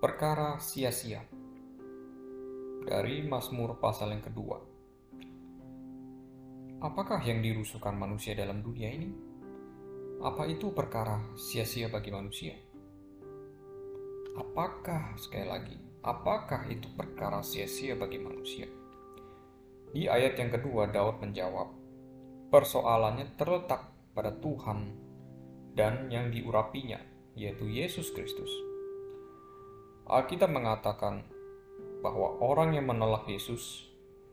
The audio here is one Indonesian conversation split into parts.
Perkara sia-sia dari Mazmur pasal yang kedua. Apakah yang dirusuhkan manusia dalam dunia ini? Apa itu perkara sia-sia bagi manusia? Apakah, sekali lagi, apakah itu perkara sia-sia bagi manusia? Di ayat yang kedua, Daud menjawab, persoalannya terletak pada Tuhan dan yang diurapinya, yaitu Yesus Kristus. Alkitab mengatakan bahwa orang yang menolak Yesus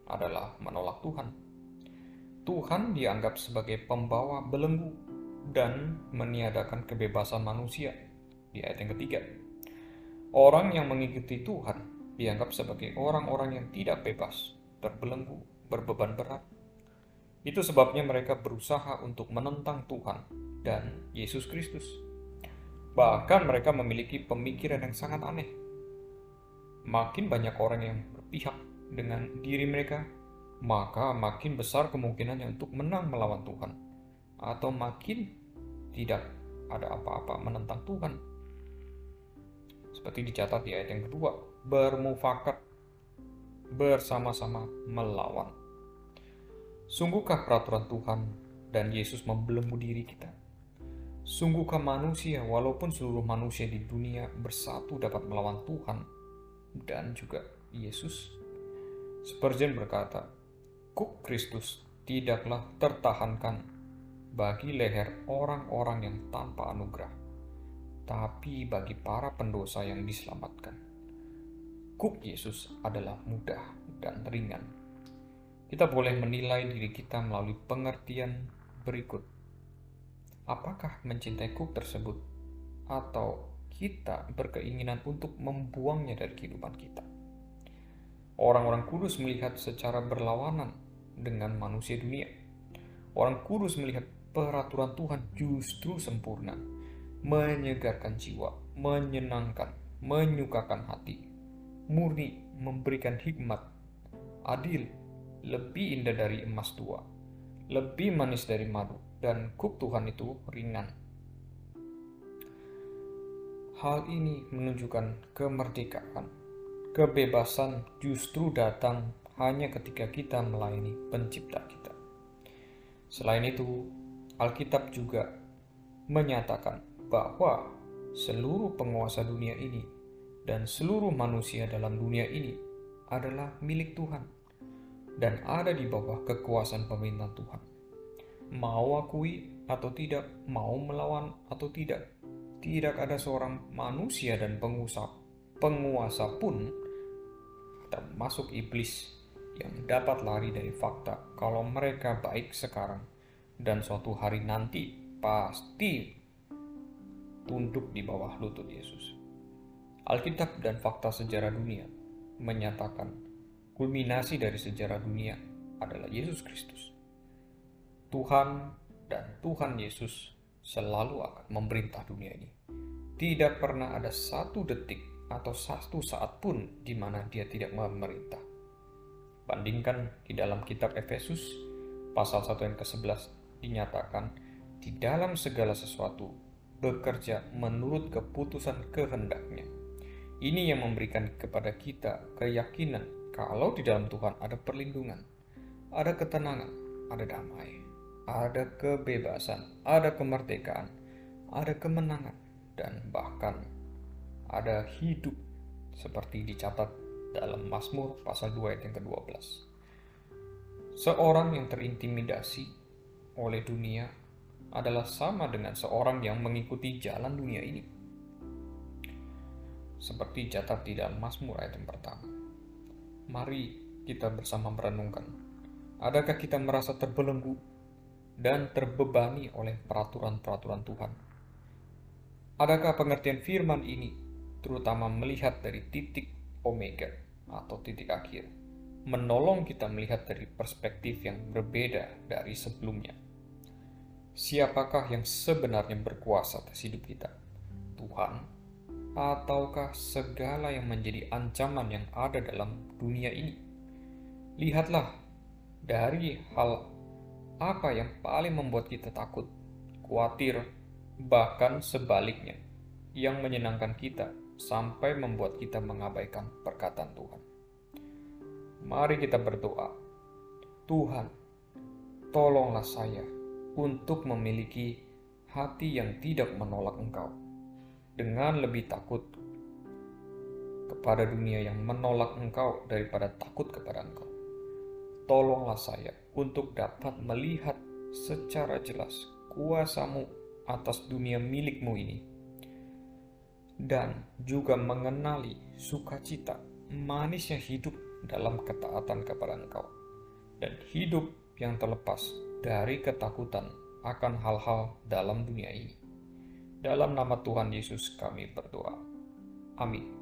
adalah menolak Tuhan. Tuhan dianggap sebagai pembawa belenggu dan meniadakan kebebasan manusia di ayat yang ketiga. Orang yang mengikuti Tuhan dianggap sebagai orang-orang yang tidak bebas, terbelenggu, berbeban berat. Itu sebabnya mereka berusaha untuk menentang Tuhan dan Yesus Kristus. Bahkan mereka memiliki pemikiran yang sangat aneh makin banyak orang yang berpihak dengan diri mereka, maka makin besar kemungkinannya untuk menang melawan Tuhan, atau makin tidak ada apa-apa menentang Tuhan. Seperti dicatat di ayat yang kedua, bermufakat bersama-sama melawan. Sungguhkah peraturan Tuhan dan Yesus membelenggu diri kita? Sungguhkah manusia, walaupun seluruh manusia di dunia bersatu dapat melawan Tuhan, dan juga Yesus. Spurgeon berkata, Kuk Kristus tidaklah tertahankan bagi leher orang-orang yang tanpa anugerah, tapi bagi para pendosa yang diselamatkan. Kuk Yesus adalah mudah dan ringan. Kita boleh menilai diri kita melalui pengertian berikut. Apakah mencintai kuk tersebut atau kita berkeinginan untuk membuangnya dari kehidupan kita. Orang-orang kudus melihat secara berlawanan dengan manusia dunia. Orang kudus melihat peraturan Tuhan justru sempurna, menyegarkan jiwa, menyenangkan, menyukakan hati, murni, memberikan hikmat, adil, lebih indah dari emas tua, lebih manis dari madu, dan kuk Tuhan itu ringan Hal ini menunjukkan kemerdekaan. Kebebasan justru datang hanya ketika kita melayani Pencipta kita. Selain itu, Alkitab juga menyatakan bahwa seluruh penguasa dunia ini dan seluruh manusia dalam dunia ini adalah milik Tuhan dan ada di bawah kekuasaan pemerintahan Tuhan. Mau akui atau tidak, mau melawan atau tidak, tidak ada seorang manusia dan penguasa, penguasa pun, termasuk iblis, yang dapat lari dari fakta kalau mereka baik sekarang dan suatu hari nanti pasti tunduk di bawah lutut Yesus. Alkitab dan fakta sejarah dunia menyatakan kulminasi dari sejarah dunia adalah Yesus Kristus. Tuhan dan Tuhan Yesus selalu akan memerintah dunia ini. Tidak pernah ada satu detik atau satu saat pun di mana dia tidak memerintah. Bandingkan di dalam kitab Efesus, pasal 1 yang ke-11 dinyatakan, di dalam segala sesuatu bekerja menurut keputusan kehendaknya. Ini yang memberikan kepada kita keyakinan kalau di dalam Tuhan ada perlindungan, ada ketenangan, ada damai, ada kebebasan, ada kemerdekaan, ada kemenangan, dan bahkan ada hidup seperti dicatat dalam Mazmur pasal 2 ayat yang ke-12. Seorang yang terintimidasi oleh dunia adalah sama dengan seorang yang mengikuti jalan dunia ini. Seperti catat di dalam Mazmur ayat yang pertama. Mari kita bersama merenungkan. Adakah kita merasa terbelenggu dan terbebani oleh peraturan-peraturan Tuhan? Adakah pengertian firman ini, terutama melihat dari titik omega atau titik akhir, menolong kita melihat dari perspektif yang berbeda dari sebelumnya? Siapakah yang sebenarnya berkuasa atas hidup kita? Tuhan, ataukah segala yang menjadi ancaman yang ada dalam dunia ini? Lihatlah dari hal apa yang paling membuat kita takut, khawatir, bahkan sebaliknya, yang menyenangkan kita sampai membuat kita mengabaikan perkataan Tuhan. Mari kita berdoa. Tuhan, tolonglah saya untuk memiliki hati yang tidak menolak Engkau dengan lebih takut kepada dunia yang menolak Engkau daripada takut kepada Engkau. Tolonglah saya untuk dapat melihat secara jelas kuasamu atas dunia milikmu ini dan juga mengenali sukacita manisnya hidup dalam ketaatan kepada Engkau dan hidup yang terlepas dari ketakutan akan hal-hal dalam dunia ini. Dalam nama Tuhan Yesus kami berdoa. Amin.